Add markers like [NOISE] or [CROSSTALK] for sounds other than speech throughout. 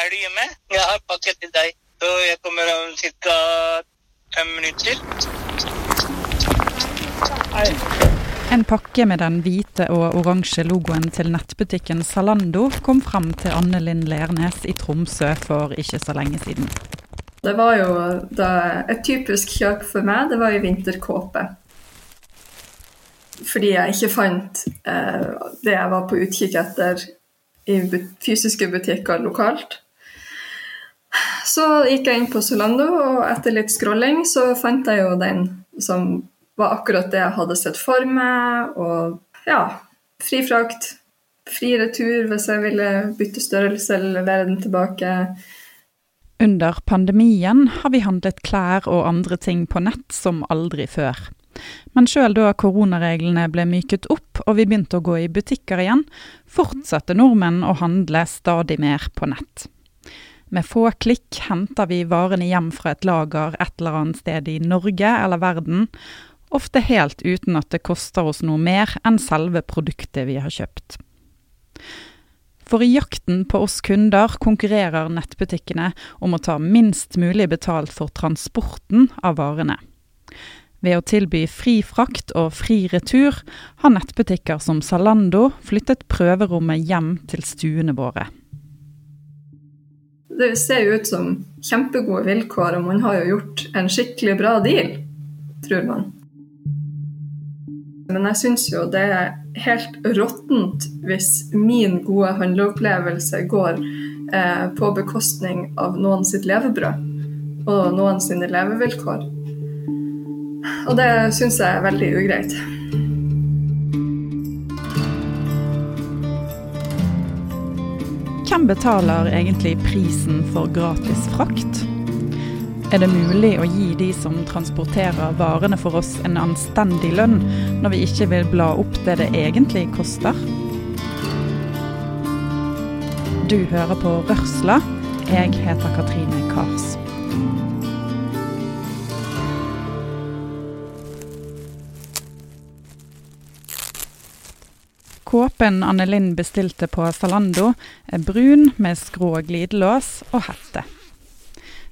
Er du hjemme? Jeg har pakke til deg. Så jeg kommer om ca. fem minutter. En pakke med den hvite og oransje logoen til nettbutikken Zalando kom frem til Anne Linn Lernes i Tromsø for ikke så lenge siden. Det var jo da, et typisk kjøp for meg, det var i vinterkåpe. Fordi jeg ikke fant eh, det jeg var på utkikk etter i fysiske butikker lokalt. Så gikk jeg inn på Solando, og etter litt scrolling så fant jeg jo den som var akkurat det jeg hadde sett for meg. Og ja, fri frakt, fri retur hvis jeg ville bytte størrelse eller levere den tilbake. Under pandemien har vi handlet klær og andre ting på nett som aldri før. Men sjøl da koronareglene ble myket opp og vi begynte å gå i butikker igjen, fortsatte nordmenn å handle stadig mer på nett. Med få klikk henter vi varene hjem fra et lager et eller annet sted i Norge eller verden, ofte helt uten at det koster oss noe mer enn selve produktet vi har kjøpt. For i jakten på oss kunder konkurrerer nettbutikkene om å ta minst mulig betalt for transporten av varene. Ved å tilby fri frakt og fri retur har nettbutikker som Zalando flyttet prøverommet hjem til stuene våre. Det ser jo ut som kjempegode vilkår, og man har jo gjort en skikkelig bra deal, tror man. Men jeg syns jo det er helt råttent hvis min gode handleopplevelse går eh, på bekostning av noen sitt levebrød og noen sine levevilkår. Og det syns jeg er veldig ugreit. Hvem betaler egentlig prisen for gratis frakt? Er det mulig å gi de som transporterer varene for oss en anstendig lønn, når vi ikke vil bla opp det det egentlig koster? Du hører på Rørsla. Jeg heter Katrine Kars. Kåpen Anne Linn bestilte på Zalando er brun med skrå glidelås og hette.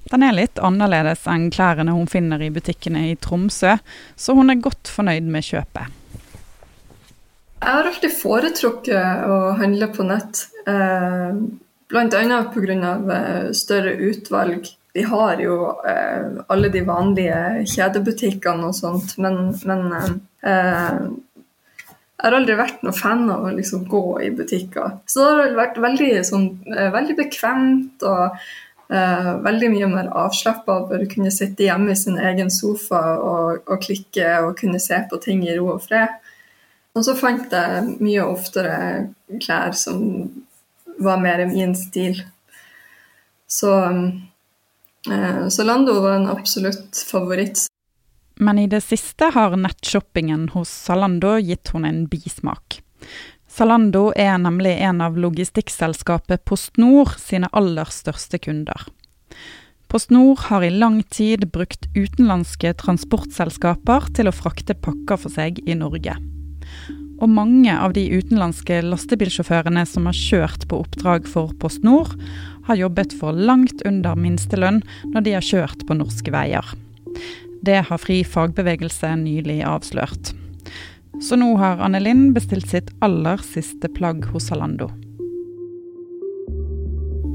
Den er litt annerledes enn klærne hun finner i butikkene i Tromsø, så hun er godt fornøyd med kjøpet. Jeg har alltid foretrukket å handle på nett, eh, bl.a. pga. Eh, større utvalg. Vi har jo eh, alle de vanlige kjedebutikkene og sånt, men, men eh, jeg har aldri vært noen fan av å liksom gå i butikker. Så det har vært veldig, sånn, eh, veldig bekvemt. og Uh, veldig mye mer avslappa for å kunne sitte hjemme i sin egen sofa og, og, klikke og kunne se på ting i ro og fred. Og så fant jeg mye oftere klær som var mer min stil. Så så Lando var en absolutt favoritt. Men i det siste har nettshoppingen hos Zalando gitt hun en bismak. Zalando er nemlig en av logistikkselskapet PostNord sine aller største kunder. PostNord har i lang tid brukt utenlandske transportselskaper til å frakte pakker for seg i Norge. Og mange av de utenlandske lastebilsjåførene som har kjørt på oppdrag for PostNord, har jobbet for langt under minstelønn når de har kjørt på norske veier. Det har Fri fagbevegelse nylig avslørt. Så nå har Anne Linn bestilt sitt aller siste plagg hos Zalando.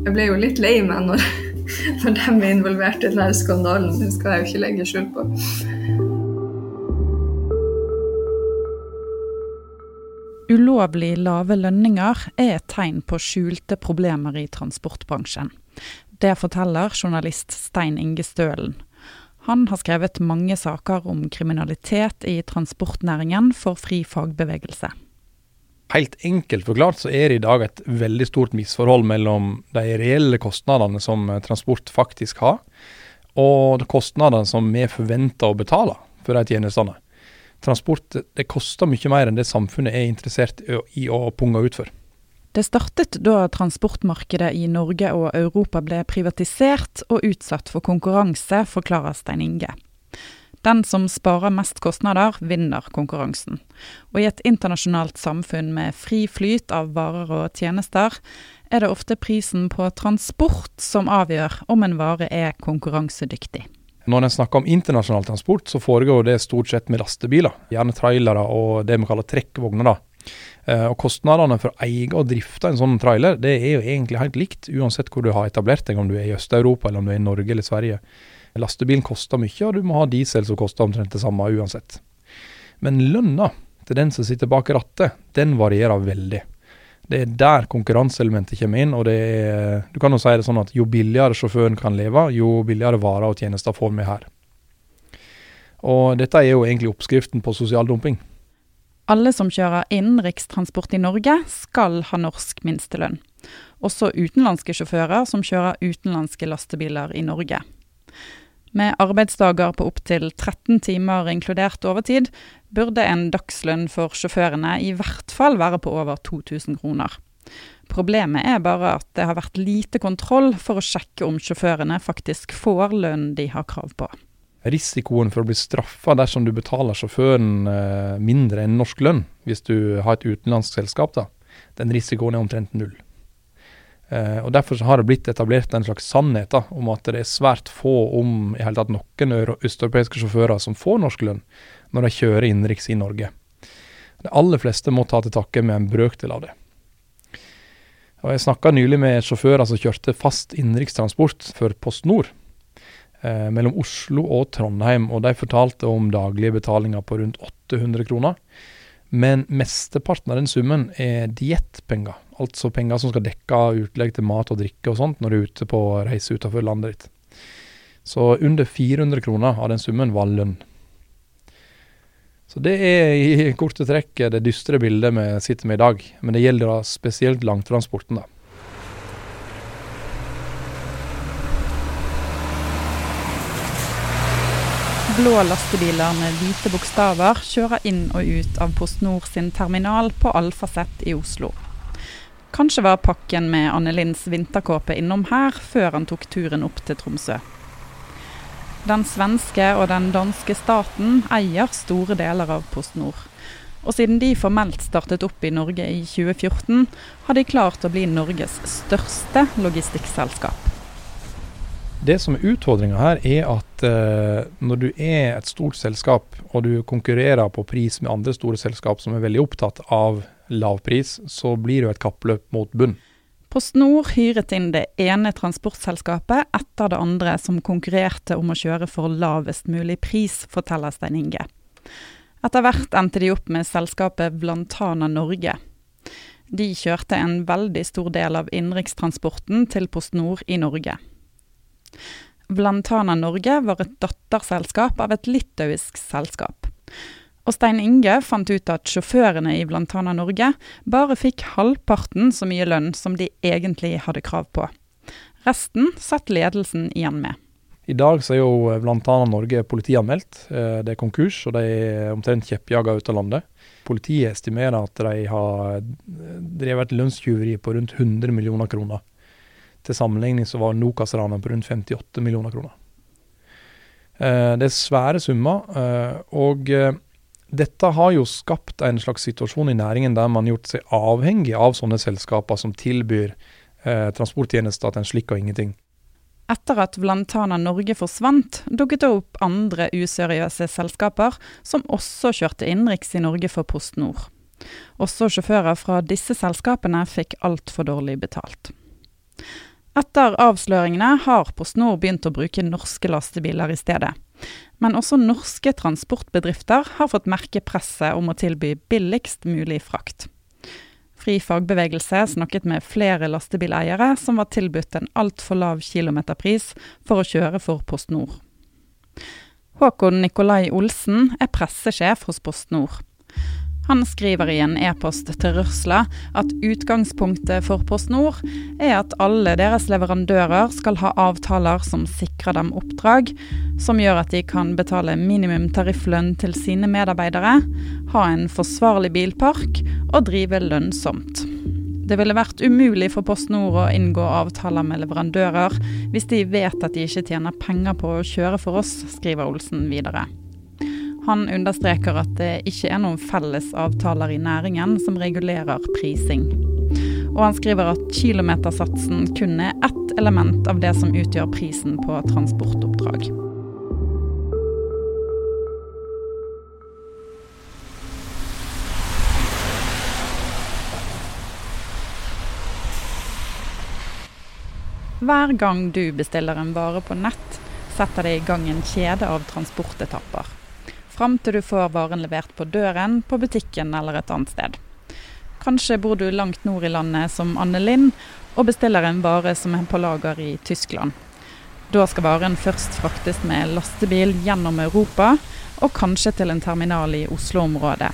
Jeg ble jo litt lei meg når, [LAUGHS] når de er involvert i denne skandalen. Det skal jeg jo ikke legge skjul på. Ulovlig lave lønninger er et tegn på skjulte problemer i transportbransjen. Det forteller journalist Stein Inge Stølen. Han har skrevet mange saker om kriminalitet i transportnæringen for fri fagbevegelse. Helt enkelt forklart så er det i dag et veldig stort misforhold mellom de reelle kostnadene som transport faktisk har, og kostnadene som vi forventer å betale for de tjenestene. Transport det koster mye mer enn det samfunnet er interessert i å punge ut for. Det startet da transportmarkedet i Norge og Europa ble privatisert og utsatt for konkurranse, forklarer Stein Inge. Den som sparer mest kostnader, vinner konkurransen. Og i et internasjonalt samfunn med fri flyt av varer og tjenester, er det ofte prisen på transport som avgjør om en vare er konkurransedyktig. Når en snakker om internasjonal transport, så foregår det stort sett med lastebiler. Gjerne trailere og det vi kaller trekkvogner. Eh, og Kostnadene for å eie og drifte en sånn trailer det er jo egentlig helt likt, uansett hvor du har etablert deg, om du er i Øst-Europa eller om du er i Norge eller Sverige. Lastebilen koster mye, og du må ha diesel som koster omtrent det samme uansett. Men lønna til den som sitter bak rattet, den varierer veldig. Det er der konkurranseelementet kommer inn. og er, Du kan jo si det sånn at jo billigere sjåføren kan leve, jo billigere varer og tjenester får vi her. Og dette er jo egentlig oppskriften på sosial dumping. Alle som kjører innenrikstransport i Norge, skal ha norsk minstelønn. Også utenlandske sjåfører som kjører utenlandske lastebiler i Norge. Med arbeidsdager på opptil 13 timer inkludert overtid, burde en dagslønn for sjåførene i hvert fall være på over 2000 kroner. Problemet er bare at det har vært lite kontroll for å sjekke om sjåførene faktisk får lønn de har krav på risikoen for å bli straffa dersom du betaler sjåføren eh, mindre enn norsk lønn, hvis du har et utenlandsk selskap, da, den risikoen er omtrent null. Eh, og Derfor har det blitt etablert en slags sannhet da, om at det er svært få, om i hele tatt noen østeuropeiske sjåfører som får norsk lønn når de kjører innenriks i Norge. De aller fleste må ta til takke med en brøkdel av det. Og Jeg snakka nylig med sjåfører som kjørte fast innenrikstransport for Post Nord eh, mellom Oslo og Trondheim. og De fortalte om daglige betalinger på rundt 800 kroner. Men mesteparten av den summen er diettpenger. Altså penger som skal dekke utlegg til mat og drikke og sånt når du er ute på reise utenfor landet ditt. Så under 400 kroner av den summen var lønn. Så det er i korte trekk det dystre bildet vi sitter med i dag. Men det gjelder da spesielt langtransporten. da. Blå lastebiler med hvite bokstaver kjører inn og ut av PostNord sin terminal på Alfaset i Oslo. Kanskje var pakken med Anne Linds vinterkåpe innom her før han tok turen opp til Tromsø. Den svenske og den danske staten eier store deler av PostNord. Og siden de formelt startet opp i Norge i 2014, har de klart å bli Norges største logistikkselskap. Det som er utfordringa her, er at uh, når du er et stort selskap, og du konkurrerer på pris med andre store selskap som er veldig opptatt av lav pris, så blir det jo et kappløp mot bunn. PostNord hyret inn det ene transportselskapet etter det andre som konkurrerte om å kjøre for lavest mulig pris, forteller Stein Inge. Etter hvert endte de opp med selskapet Blantana Norge. De kjørte en veldig stor del av innenrikstransporten til PostNord i Norge. Blantana Norge var et datterselskap av et litauisk selskap. Og Stein Inge fant ut at sjåførene i Blantana Norge bare fikk halvparten så mye lønn som de egentlig hadde krav på. Resten satt ledelsen igjen med. I dag så er jo Blantana Norge politianmeldt. Eh, det er konkurs, og de er omtrent kjeppjaga ut av landet. Politiet estimerer at de har drevet et lønnstyveri på rundt 100 millioner kroner. Til sammenligning så var Nokas-ranet på rundt 58 millioner kroner. Eh, det er svære summer, eh, og eh, dette har jo skapt en slags situasjon i næringen der man har gjort seg avhengig av sånne selskaper som tilbyr transporttjenester til en slikk og ingenting. Etter at Vlantana Norge forsvant, dukket det opp andre useriøse selskaper som også kjørte innenriks i Norge for PostNord. Også sjåfører fra disse selskapene fikk altfor dårlig betalt. Etter avsløringene har PostNord begynt å bruke norske lastebiler i stedet. Men også norske transportbedrifter har fått merke presset om å tilby billigst mulig frakt. Fri fagbevegelse snakket med flere lastebileiere som var tilbudt en altfor lav kilometerpris for å kjøre for PostNord. Håkon Nikolai Olsen er pressesjef hos PostNord. Han skriver i en e-post til Rørsla at utgangspunktet for PostNord er at alle deres leverandører skal ha avtaler som sikrer dem oppdrag, som gjør at de kan betale minimum tarifflønn til sine medarbeidere, ha en forsvarlig bilpark og drive lønnsomt. Det ville vært umulig for PostNord å inngå avtaler med leverandører hvis de vet at de ikke tjener penger på å kjøre for oss, skriver Olsen videre. Han understreker at det ikke er noen felles avtaler i næringen som regulerer prising. Og han skriver at kilometersatsen kun er ett element av det som utgjør prisen på transportoppdrag. Hver gang du bestiller en vare på nett, setter det i gang en kjede av transportetapper. Fram til du får varen levert på døren, på butikken eller et annet sted. Kanskje bor du langt nord i landet som Anne Lind og bestiller en vare som er på lager i Tyskland. Da skal varen først fraktes med lastebil gjennom Europa, og kanskje til en terminal i Oslo-området.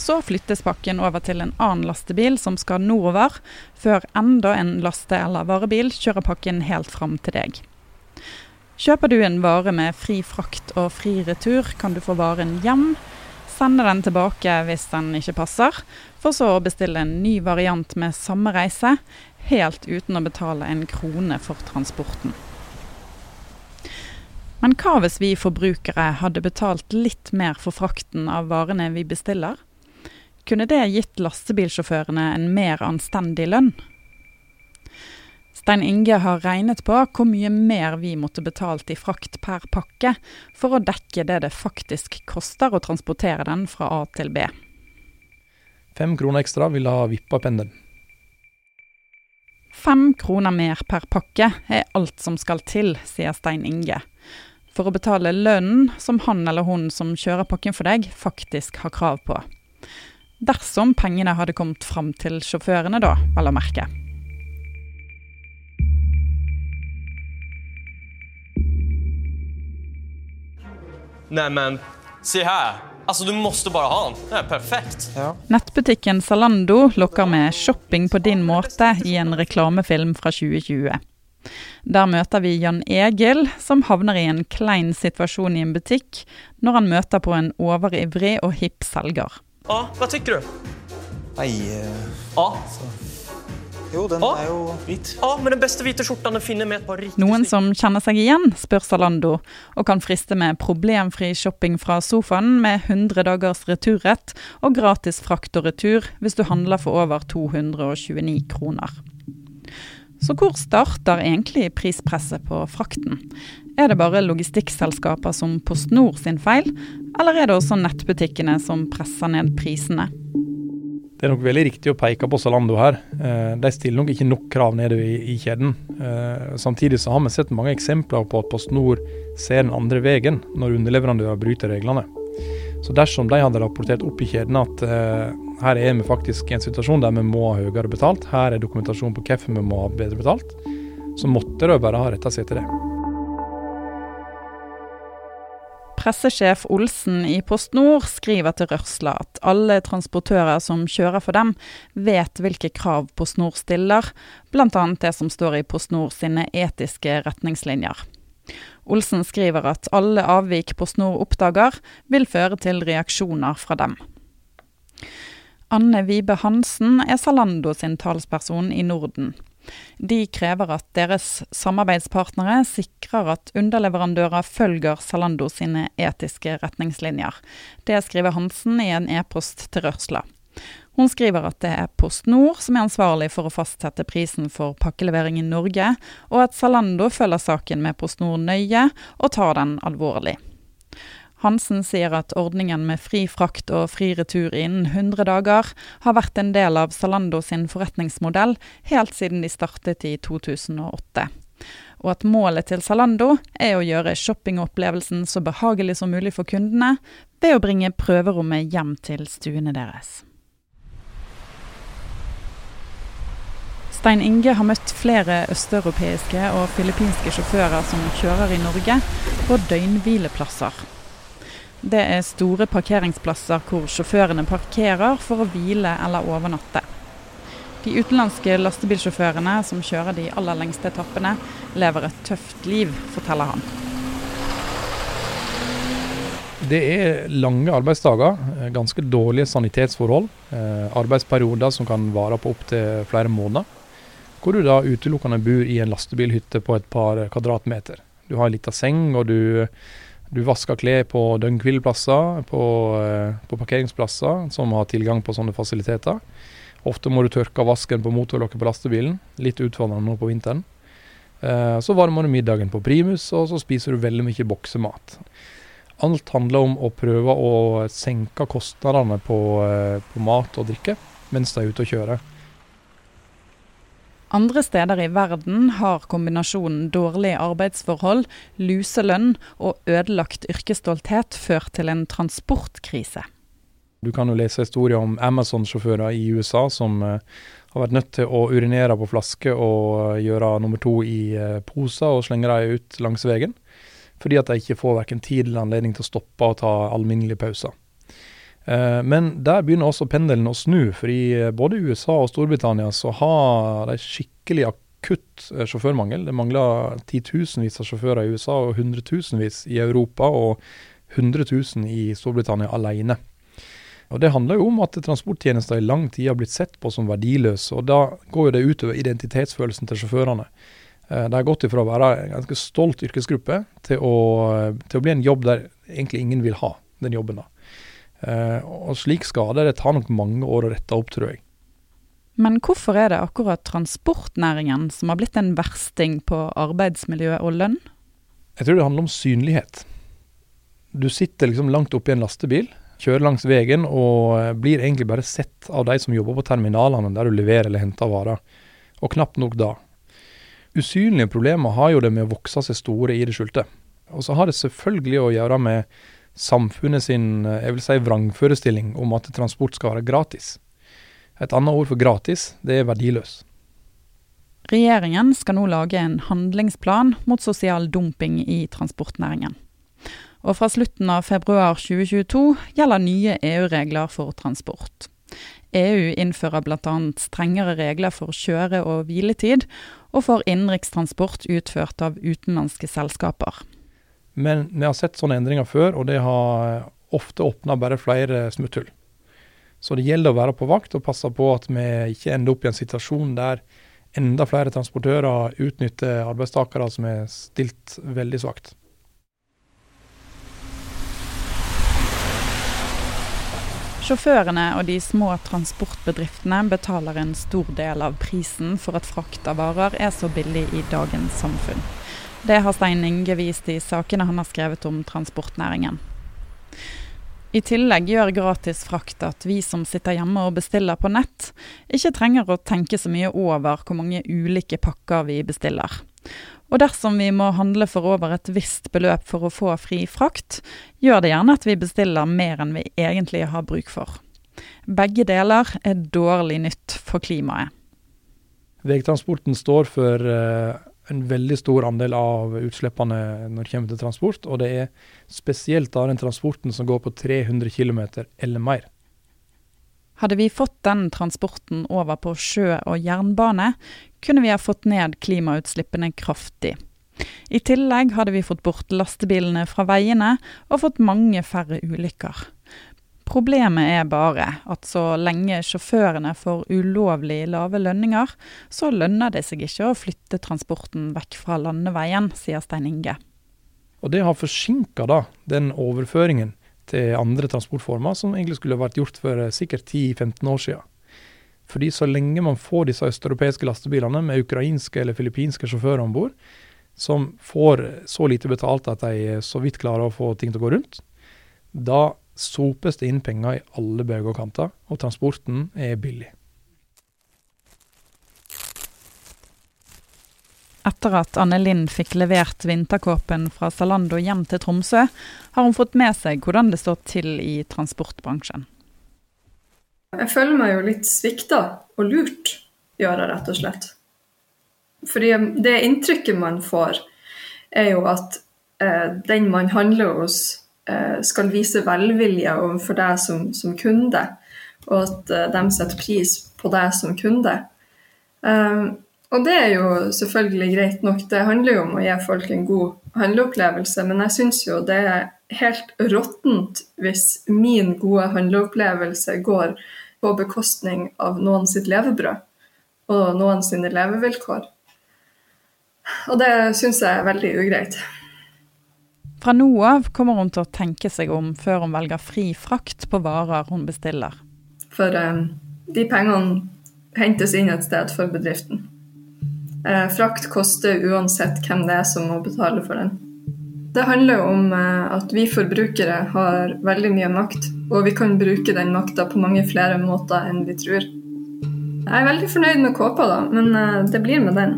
Så flyttes pakken over til en annen lastebil som skal nordover, før enda en laste- eller varebil kjører pakken helt fram til deg. Kjøper du en vare med fri frakt og fri retur, kan du få varen hjem, sende den tilbake hvis den ikke passer, for så å bestille en ny variant med samme reise, helt uten å betale en krone for transporten. Men hva hvis vi forbrukere hadde betalt litt mer for frakten av varene vi bestiller? kunne det gitt lastebilsjåførene en mer anstendig lønn? Stein Inge har regnet på hvor mye mer vi måtte betalt i frakt per pakke for å dekke det det faktisk koster å transportere den fra A til B. Fem kroner ekstra ville ha vippa pendelen. Fem kroner mer per pakke er alt som skal til, sier Stein Inge. For å betale lønnen som han eller hun som kjører pakken for deg, faktisk har krav på. Dersom pengene hadde kommet fram til sjåførene, da, vel å merke. Neimen, se her. Altså, du måste bare ha den. Det er perfekt. Ja. Nettbutikken Zalando lokker med 'shopping på din måte' i en reklamefilm fra 2020. Der møter vi Jan Egil, som havner i en klein situasjon i en butikk når han møter på en overivrig og hipp selger. Ja, hva tykker du? Nei uh, Ja. så. Jo, den og, er jo hvit. Å, men den beste hvite skjorta den finner med et par riktig Noen som kjenner seg igjen, spør Zalando, og kan friste med problemfri shopping fra sofaen med 100 dagers returrett og gratis frakt og retur hvis du handler for over 229 kroner. Så hvor starter egentlig prispresset på frakten? Er det bare logistikkselskaper som PostNord sin feil, eller er det også nettbutikkene som presser ned prisene? Det er nok veldig riktig å peke på Zalando her. Eh, De stiller nok ikke nok krav nede i, i kjeden. Eh, Samtidig så har vi sett mange eksempler på at PostNord ser den andre veien når underleverandører bryter reglene. Så dersom de hadde rapportert opp i kjeden at eh, her er vi faktisk i en situasjon der vi må ha høyere betalt, her er dokumentasjon på hvorfor vi må ha bedre betalt, så måtte de bare ha retta seg til det. Pressesjef Olsen i PostNord skriver til Rørsla at alle transportører som kjører for dem, vet hvilke krav PostNord stiller, bl.a. det som står i PostNord sine etiske retningslinjer. Olsen skriver at alle avvik PostNord oppdager, vil føre til reaksjoner fra dem. Anne Vibe Hansen er Zalando sin talsperson i Norden. De krever at deres samarbeidspartnere sikrer at underleverandører følger Zalando sine etiske retningslinjer. Det skriver Hansen i en e-post til Rørsla. Hun skriver at det er PostNord som er ansvarlig for å fastsette prisen for pakkelevering i Norge, og at Zalando følger saken med PostNord nøye og tar den alvorlig. Hansen sier at ordningen med fri frakt og fri retur innen 100 dager har vært en del av Zalando sin forretningsmodell helt siden de startet i 2008. Og at målet til Zalando er å gjøre shoppingopplevelsen så behagelig som mulig for kundene ved å bringe prøverommet hjem til stuene deres. Stein Inge har møtt flere østeuropeiske og filippinske sjåfører som kjører i Norge, på døgnhvileplasser. Det er store parkeringsplasser hvor sjåførene parkerer for å hvile eller overnatte. De utenlandske lastebilsjåførene som kjører de aller lengste etappene, lever et tøft liv, forteller han. Det er lange arbeidsdager, eh, ganske dårlige sanitetsforhold. Eh, arbeidsperioder som kan vare på opptil flere måneder. Hvor du da utelukkende bor i en lastebilhytte på et par kvadratmeter. Du har ei lita seng, og du Du vasker klær på døgnhvileplasser, på, eh, på parkeringsplasser som har tilgang på sånne fasiliteter. Ofte må du tørke vasken på motorlokket på lastebilen. Litt utfordrende nå på vinteren. Eh, så varmer du middagen på primus, og så spiser du veldig mye boksemat. Alt handler om å prøve å senke kostnadene på, eh, på mat og drikke mens de er ute og kjører. Andre steder i verden har kombinasjonen dårlige arbeidsforhold, luselønn og ødelagt yrkesstolthet ført til en transportkrise. Du kan jo lese historier om Amazon-sjåfører i USA som uh, har vært nødt til å urinere på flaske og uh, gjøre nummer to i uh, poser og slenge dem ut langs veien. Fordi at de ikke får verken tid eller anledning til å stoppe og ta alminnelige pauser. Eh, men der begynner også pendelen å snu, for i eh, både USA og Storbritannia så har de skikkelig akutt eh, sjåførmangel. Det mangler titusenvis av sjåfører i USA og hundretusenvis i Europa, og 100 000 i Storbritannia alene. Og Det handler jo om at transporttjenester i lang tid har blitt sett på som verdiløse, og da går jo det utover identitetsfølelsen til sjåførene. Det har gått ifra å være en ganske stolt yrkesgruppe til å, til å bli en jobb der egentlig ingen vil ha den jobben. da. Uh, og slik skade det tar nok mange år å rette opp, tror jeg. Men hvorfor er det akkurat transportnæringen som har blitt en versting på arbeidsmiljø og lønn? Jeg tror det handler om synlighet. Du sitter liksom langt oppe i en lastebil, kjører langs veien og eh, blir egentlig bare sett av de som jobber på terminalene der du leverer eller henter varer. Og knapt nok da. Usynlige problemer har jo det med å vokse seg store i det skjulte. Og så har det selvfølgelig å gjøre med samfunnet sin eh, jeg vil si, vrangforestilling om at transport skal være gratis. Et annet ord for gratis, det er verdiløs. Regjeringen skal nå lage en handlingsplan mot sosial dumping i transportnæringen. Og fra slutten av februar 2022 gjelder nye EU-regler for transport. EU innfører bl.a. strengere regler for kjøre- og hviletid, og for innenrikstransport utført av utenlandske selskaper. Men vi har sett sånne endringer før, og det har ofte åpna bare flere smutthull. Så det gjelder å være på vakt og passe på at vi ikke ender opp i en situasjon der enda flere transportører utnytter arbeidstakere som er stilt veldig svakt. Sjåførene og de små transportbedriftene betaler en stor del av prisen for at frakt av varer er så billig i dagens samfunn. Det har Stein Inge vist i sakene han har skrevet om transportnæringen. I tillegg gjør gratis frakt at vi som sitter hjemme og bestiller på nett, ikke trenger å tenke så mye over hvor mange ulike pakker vi bestiller. Og dersom vi må handle for over et visst beløp for å få fri frakt, gjør det gjerne at vi bestiller mer enn vi egentlig har bruk for. Begge deler er dårlig nytt for klimaet. Vegtransporten står for uh en veldig stor andel av utslippene når det kommer til transport. Og det er spesielt da den transporten som går på 300 km eller mer. Hadde vi fått den transporten over på sjø og jernbane, kunne vi ha fått ned klimautslippene kraftig. I tillegg hadde vi fått bort lastebilene fra veiene og fått mange færre ulykker. Problemet er bare at så lenge sjåførene får ulovlig lave lønninger, så lønner det seg ikke å flytte transporten vekk fra landeveien, sier Stein Inge. Og Det har forsinka den overføringen til andre transportformer som egentlig skulle vært gjort for eh, sikkert 10-15 år siden. Fordi så lenge man får disse østeuropeiske lastebilene med ukrainske eller filippinske sjåfører om bord, som får så lite betalt at de så vidt klarer å få ting til å gå rundt, da sopes det inn penger i alle bøker og kanter, og transporten er billig. Etter at Anne Lind fikk levert vinterkåpen fra Zalando hjem til Tromsø, har hun fått med seg hvordan det står til i transportbransjen. Jeg føler meg jo litt svikta og lurt, gjør jeg rett og slett. Fordi det inntrykket man får, er jo at eh, den man handler hos, skal vise velvilje overfor deg som, som, kunde, og at uh, de setter pris på deg som kunde. Um, og det er jo selvfølgelig greit nok, det handler jo om å gi folk en god handleopplevelse, men jeg syns jo det er helt råttent hvis min gode handleopplevelse går på bekostning av noen sitt levebrød og noen sine levevilkår. Og det syns jeg er veldig ugreit. Fra nå av kommer hun til å tenke seg om før hun velger fri frakt på varer hun bestiller. For eh, de pengene hentes inn et sted for bedriften. Eh, frakt koster uansett hvem det er som må betale for den. Det handler om eh, at vi forbrukere har veldig mye makt, og vi kan bruke den makta på mange flere måter enn vi tror. Jeg er veldig fornøyd med kåpa, da, men eh, det blir med den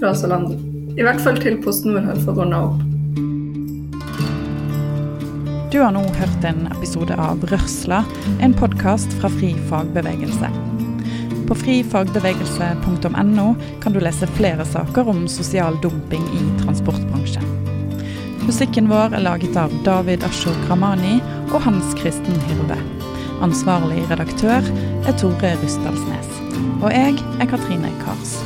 fra Zalando. I hvert fall til PostNord har fått ordna opp. Du har nå hørt en episode av Rørsla, en podkast fra Fri fagbevegelse. På frifagbevegelse.no kan du lese flere saker om sosial dumping i transportbransjen. Musikken vår er laget av David Ashok Gramani og Hans Kristen Hyrve. Ansvarlig redaktør er Tore Rysdalsnes. Og jeg er Katrine Kars.